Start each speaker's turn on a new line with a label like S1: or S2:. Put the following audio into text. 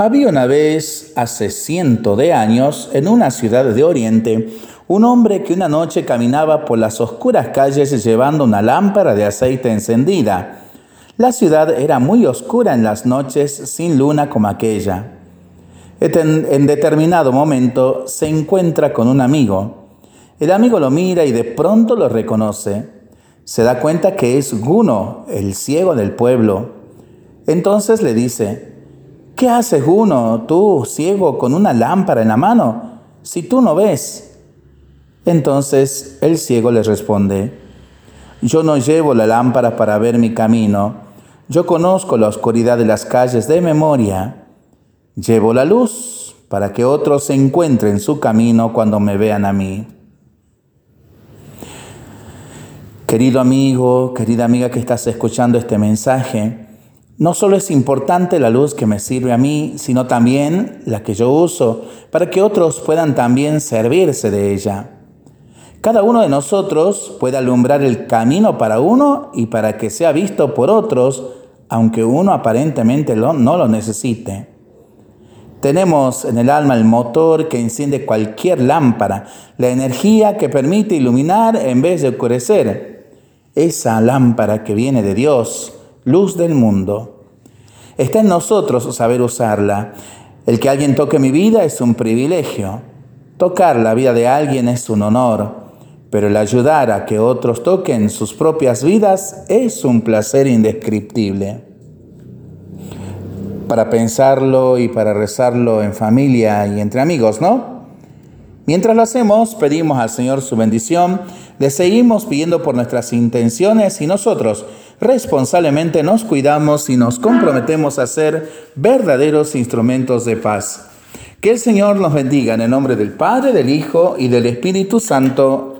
S1: Había una vez, hace ciento de años, en una ciudad de Oriente, un hombre que una noche caminaba por las oscuras calles llevando una lámpara de aceite encendida. La ciudad era muy oscura en las noches sin luna como aquella. En, determinado momento se encuentra con un amigo. El amigo lo mira y de pronto lo reconoce. Se da cuenta que es Guno, el ciego del pueblo. Entonces le dice, ¿Qué haces uno, tú, ciego, con una lámpara en la mano, si tú no ves? Entonces el ciego le responde, yo no llevo la lámpara para ver mi camino, yo conozco la oscuridad de las calles de memoria, llevo la luz para que otros se encuentren su camino cuando me vean a mí. Querido amigo, querida amiga que estás escuchando este mensaje, no solo es importante la luz que me sirve a mí, sino también la que yo uso, para que otros puedan también servirse de ella. Cada uno de nosotros puede alumbrar el camino para uno y para que sea visto por otros, aunque uno aparentemente no lo necesite. Tenemos en el alma el motor que enciende cualquier lámpara, la energía que permite iluminar en vez de oscurecer. Esa lámpara que viene de Dios, luz del mundo. Está en nosotros saber usarla. El que alguien toque mi vida es un privilegio. Tocar la vida de alguien es un honor, pero el ayudar a que otros toquen sus propias vidas es un placer indescriptible. Para pensarlo y para rezarlo en familia y entre amigos, ¿no? Mientras lo hacemos, pedimos al Señor su bendición, le seguimos pidiendo por nuestras intenciones y nosotros responsablemente nos cuidamos y nos comprometemos a ser verdaderos instrumentos de paz. Que el Señor nos bendiga en el nombre del Padre, del Hijo y del Espíritu Santo.